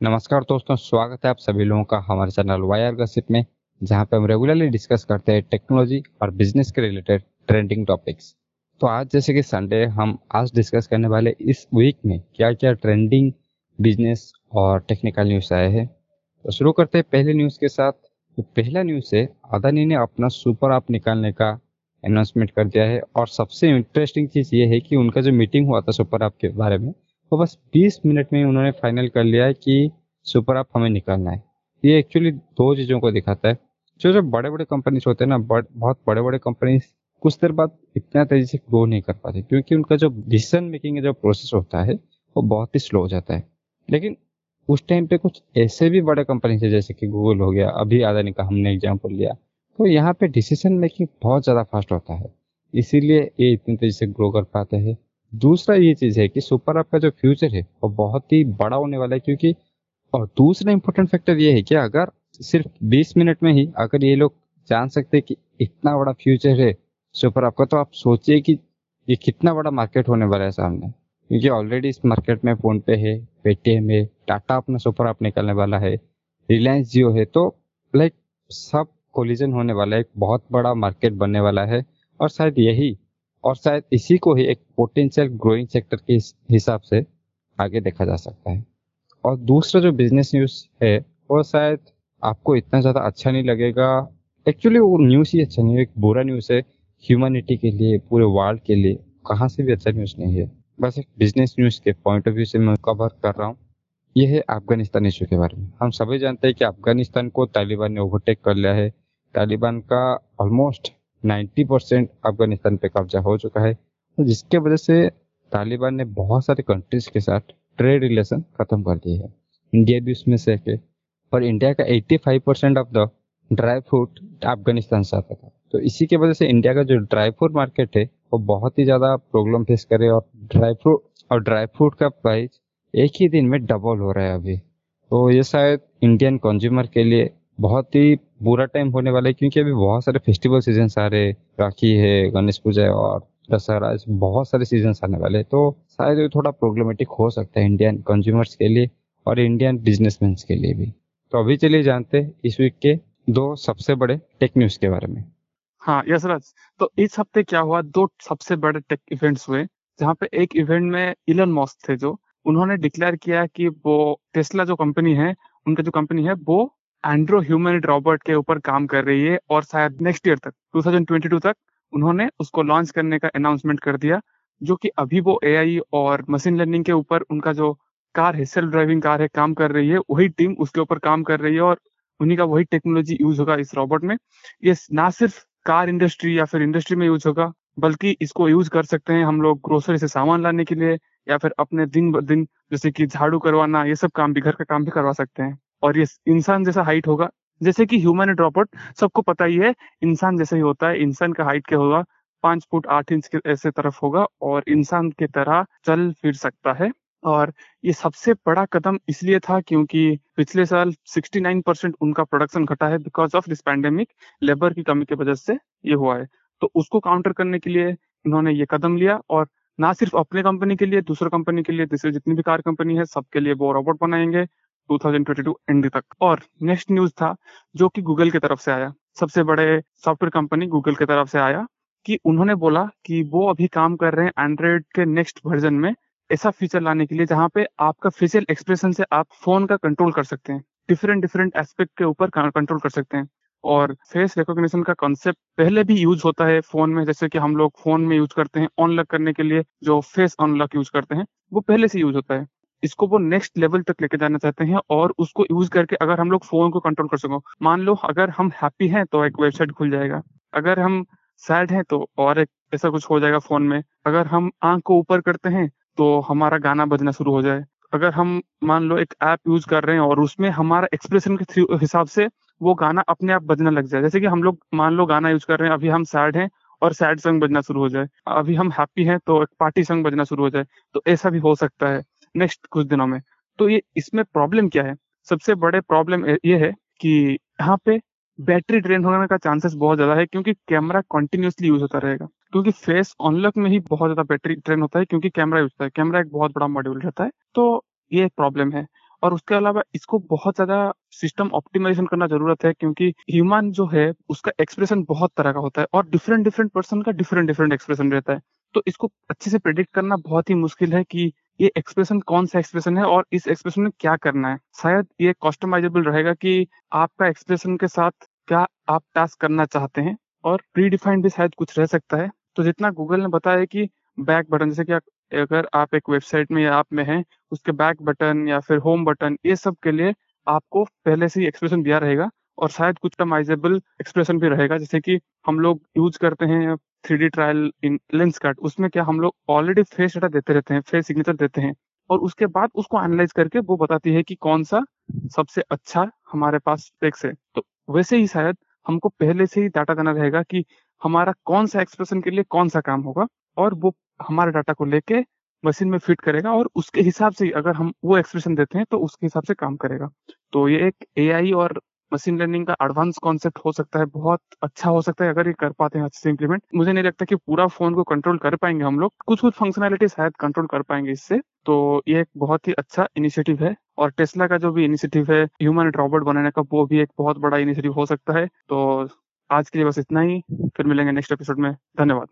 नमस्कार दोस्तों, स्वागत है आप सभी लोगों का हमारे चैनल वायर गसिप में, जहाँ पे हम रेगुलरली डिस्कस करते हैं टेक्नोलॉजी और बिज़नेस के रिलेटेड ट्रेंडिंग टॉपिक्स तो आज जैसे कि संडे हम आज डिस्कस करने वाले इस वीक में क्या क्या ट्रेंडिंग बिज़नेस और टेक्निकल न्यूज़ आए हैं। तो शुरू करते हैं पहले न्यूज़ के साथ। तो पहला न्यूज़ है, अदानी ने अपना सुपर ऐप निकालने का अनाउंसमेंट कर दिया है। और सबसे इंटरेस्टिंग चीज़ ये है कि उनका जो मीटिंग हुआ था सुपर ऐप के बारे में वो बस 20 मिनट में उन्होंने फाइनल कर लिया है कि सुपर ऐप हमें निकालना है। ये एक्चुअली दो चीज़ों को दिखाता है। जो जो बड़े बड़े कंपनीज़ होते हैं ना बड़, बहुत बड़े बड़े कंपनीज़ कुछ देर बाद इतना तेज़ी से ग्रो नहीं कर पाते क्योंकि उनका जो डिसीज़न मेकिंग का जो प्रोसेस होता है वो बहुत ही स्लो हो जाता है। लेकिन उस टाइम पे कुछ ऐसे भी बड़े कंपनी थे जैसे कि गूगल हो गया अभी आदानी का हमने एग्ज़ाम्पल लिया। तो यहाँ पे डिसीज़न मेकिंग बहुत ज़्यादा फास्ट होता है। इसीलिए ये इतनी तेज़ी से ग्रो कर पाते हैं। दूसरा ये चीज़ है कि सुपर ऐप का जो फ्यूचर है, वो बहुत ही बड़ा होने वाला है क्योंकि, और दूसरा इंपॉर्टेंट फैक्टर ये है कि अगर सिर्फ़ 20 मिनट में ही अगर ये लोग जान सकते कि इतना बड़ा फ्यूचर है सुपर ऐप का तो आप सोचिए कि ये कितना बड़ा मार्केट होने वाला है सामने। क्योंकि ऑलरेडी इस मार्केट में फ़ोन पे है पेटीएम है टाटा अपना सुपर ऐप निकलने वाला है रिलायंस जियो है तो लाइक सब कोलिजन होने वाला है, एक बहुत बड़ा मार्केट बनने वाला है, और शायद यही और शायद इसी को ही एक पोटेंशियल ग्रोइंग सेक्टर के हिसाब से आगे देखा जा सकता है। और दूसरा जो बिज़नेस न्यूज़ है, वो शायद आपको इतना ज़्यादा अच्छा नहीं लगेगा। एक्चुअली वो न्यूज़ ही अच्छा नहीं है, एक बुरा न्यूज़ है ह्यूमैनिटी के लिए, पूरे वर्ल्ड के लिए। कहाँ से भी अच्छा न्यूज़ नहीं है। बस एक बिज़नेस न्यूज़ के पॉइंट ऑफ़ व्यू से मैं कवर कर रहा हूँ। ये है अफ़गानिस्तान इशू के बारे में। हम सभी जानते हैं कि अफ़गानिस्तान को तालिबान ने ओवरटेक कर लिया है। तालिबान का ऑलमोस्ट 90 परसेंट अफ़गानिस्तान पे कब्जा हो चुका है। जिसके वजह से तालिबान ने बहुत सारे कंट्रीज़ के साथ ट्रेड रिलेशन खत्म कर दिए है। इंडिया भी उसमें से है। और इंडिया का 85 percent of the dry fruit Afghanistan से आता था। तो इसी के वजह से इंडिया का जो ड्राई फ्रूट मार्केट है, वो बहुत ही ज़्यादा प्रॉब्लम फेस करे और ड्राई फ्रूट और ड्राई फ्रूट का प्राइस एक ही दिन में डबल हो रहा है अभी। तो ये शायद इंडियन कंज्यूमर के लिए बहुत ही बुरा टाइम होने वाला है, क्योंकि अभी बहुत सारे फेस्टिवल सीज़न आ रहे राखी है, गणेश पूजा है और दशहरा बहुत सारे सीज़न आने वाले तो शायद ये थोड़ा प्रॉब्लमेटिक हो सकता है इंडियन कंज्यूमर्स के लिए और इंडियन बिजनेसमैन के लिए भी। तो अभी चलिए जानते हैं इस वीक के दो सबसे बड़े टेक न्यूज़ के बारे में। हाँ यशराज तो इस हफ़्ते क्या हुआ? दो सबसे बड़े टेक इवेंट्स हुए, जहाँ पे एक इवेंट में इलन मॉस्क थे जो, उन्होंने डिक्लेयर किया कि वो टेस्ला जो कंपनी है, उनका जो कंपनी है, वो एंड्रो ह्यूमन रॉबोट के ऊपर काम कर रही है और शायद नेक्स्ट ईयर तक 2022 तक, उन्होंने उसको लॉन्च करने का अनाउंसमेंट कर दिया, जो कि अभी वो एआई और मशीन लर्निंग के ऊपर उनका जो कार है सेल्फ ड्राइविंग कार है, काम कर रही है, वही टीम उसके ऊपर काम कर रही है और उन्हीं का वही टेक्नोलॉजी यूज़ होगा इस रोबोट में। ये ना सिर्फ़ कार इंडस्ट्री या फिर इंडस्ट्री में यूज़ होगा, बल्कि इसको यूज़ कर सकते हैं हम लोग ग्रोसरी से सामान लाने के लिए या फिर अपने दिन ब, दिन जैसे कि झाड़ू करवाना, ये सब काम भी, घर का काम भी करवा सकते हैं। और ये इंसान जैसा हाइट होगा। जैसे कि ह्यूमन ड्रॉपआउट सबको पता ही है, इंसान जैसे ही होता है। इंसान का हाइट क्या होगा? पाँच फुट आठ इंच के ऐसे तरफ़ होगा और इंसान की तरह चल फिर सकता है। और ये सबसे बड़ा कदम इसलिए था क्योंकि पिछले साल 69 परसेंट उनका प्रोडक्शन घटा है because of this pandemic labour की कमी की वजह से ये हुआ है। तो उसको काउंटर करने के लिए इन्होंने ये कदम लिया और ना सिर्फ़ अपने कंपनी के लिए, दूसरे कंपनी के लिए, दूसरी जितनी भी कार कंपनी है, सबके लिए वो रोबोट बनाएँगे। 2022 एंड तक। और नेक्स्ट न्यूज़ था, जो कि गूगल की तरफ़ से आया। सबसे बड़े सॉफ्टवेयर कंपनी गूगल की तरफ़ से आया कि उन्होंने बोला कि वो अभी काम कर रहे हैं एंड्रॉइड के नेक्स्ट वर्जन में ऐसा फीचर लाने के लिए, जहाँ पे आपका फेशियल एक्सप्रेशन से आप फ़ोन का कंट्रोल कर सकते हैं। डिफरेंट डिफरेंट एस्पेक्ट के ऊपर कंट्रोल कर सकते हैं। और फेस रिकॉग्निशन का कॉन्सेप्ट पहले भी यूज़ होता है फ़ोन में, जैसे कि हम लोग फ़ोन में यूज़ करते हैं ऑन लॉक करने के लिए, जो फेस अनलॉक यूज़ करते हैं, वो पहले से यूज़ होता है। इसको वो नेक्स्ट लेवल तक लेके जाना चाहते हैं और उसको यूज़ करके अगर हम लोग फ़ोन को कंट्रोल कर सको। मान लो अगर हम हैप्पी हैं तो एक वेबसाइट खुल जाएगा। अगर हम सैड हैं तो और एक ऐसा कुछ हो जाएगा फ़ोन में। अगर हम आँख को ऊपर करते हैं तो हमारा गाना बजना शुरू हो जाए। अगर हम मान लो एक ऐप यूज़ कर रहे हैं और उसमें हमारा एक्सप्रेशन के हिसाब से वो गाना अपने आप बजना लग जाए। जैसे कि हम लोग मान लो गाना यूज़ कर रहे हैं, अभी हम सैड हैं और सैड सॉन्ग बजना शुरू हो जाए। अभी हम हैप्पी हैं तो एक पार्टी सॉन्ग बजना शुरू हो जाए। तो ऐसा भी हो सकता है। नेक्स्ट कुछ दिनों में। तो ये इसमें प्रॉब्लम क्या है? सबसे बड़े प्रॉब्लम ये है कि यहाँ पे बैटरी ड्रेन होने का चांसेस बहुत ज़्यादा है क्योंकि कैमरा कंटिन्यूसली यूज़ होता रहेगा। क्योंकि फेस अनलॉक में ही बहुत ज़्यादा बैटरी ड्रेन होता है क्योंकि कैमरा यूज़ होता है। कैमरा एक बहुत बड़ा मॉड्यूल रहता है। तो ये एक प्रॉब्लम है। और उसके अलावा इसको बहुत ज़्यादा सिस्टम ऑप्टिमाइजेशन करना ज़रूरत है क्योंकि ह्यूमन जो है, उसका एक्सप्रेशन बहुत तरह का होता है और डिफरेंट डिफरेंट पर्सन का डिफरेंट डिफरेंट एक्सप्रेशन रहता है। तो इसको अच्छे से प्रिडिक्ट करना बहुत ही मुश्किल है कि ये एक्सप्रेशन कौन सा एक्सप्रेशन है और इस एक्सप्रेशन में क्या करना है? शायद ये कस्टमाइजेबल रहेगा कि आपका एक्सप्रेशन के साथ क्या आप टास्क करना चाहते हैं और प्री डिफाइंड भी शायद कुछ रह सकता है। तो जितना गूगल ने बताया कि बैक बटन जैसे कि अगर आप एक वेबसाइट में या ऐप में हैं, उसके बैक बटन या फिर होम बटन ये सब के लिए आपको पहले से ही एक्सप्रेशन दिया रहेगा और शायद कुछ कस्टमाइजेबल एक्सप्रेशन भी रहेगा, जैसे कि हम लोग यूज़ करते हैं three D trial in lens card उसमें क्या हम लोग ऑलरेडी फेस डाटा देते रहते हैं फेस सिग्नेचर देते हैं, और उसके बाद उसको एनालाइज करके वो बताती है कि कौन सा सबसे अच्छा हमारे पास स्पेक्स है। तो वैसे ही शायद हमको पहले से ही डाटा देना रहेगा कि हमारा कौन सा एक्सप्रेशन के लिए कौन सा काम होगा, और वो हमारे डाटा को लेके मशीन में फिट करेगा, और उसके हिसाब से अगर हम वो एक्सप्रेशन देते हैं तो उसके हिसाब से काम करेगा। तो ये एक एआई और मशीन लर्निंग का एडवांस कॉन्सेप्ट हो सकता है, बहुत अच्छा हो सकता है अगर ये कर पाते हैं अच्छे से इम्प्लीमेंट मुझे नहीं लगता कि पूरा फ़ोन को कंट्रोल कर पाएँगे हम लोग। कुछ कुछ फंक्शनैलिटी शायद कंट्रोल कर पाएँगे इससे। तो ये एक बहुत ही अच्छा इनिशिएटिव है। और टेस्ला का जो भी इनिशिएटिव है ह्यूमन रोबोट बनाने का, वो भी एक बहुत बड़ा इनिशिएटिव हो सकता है। तो आज के लिए बस इतना ही। फिर मिलेंगे नेक्स्ट एपिसोड में। धन्यवाद।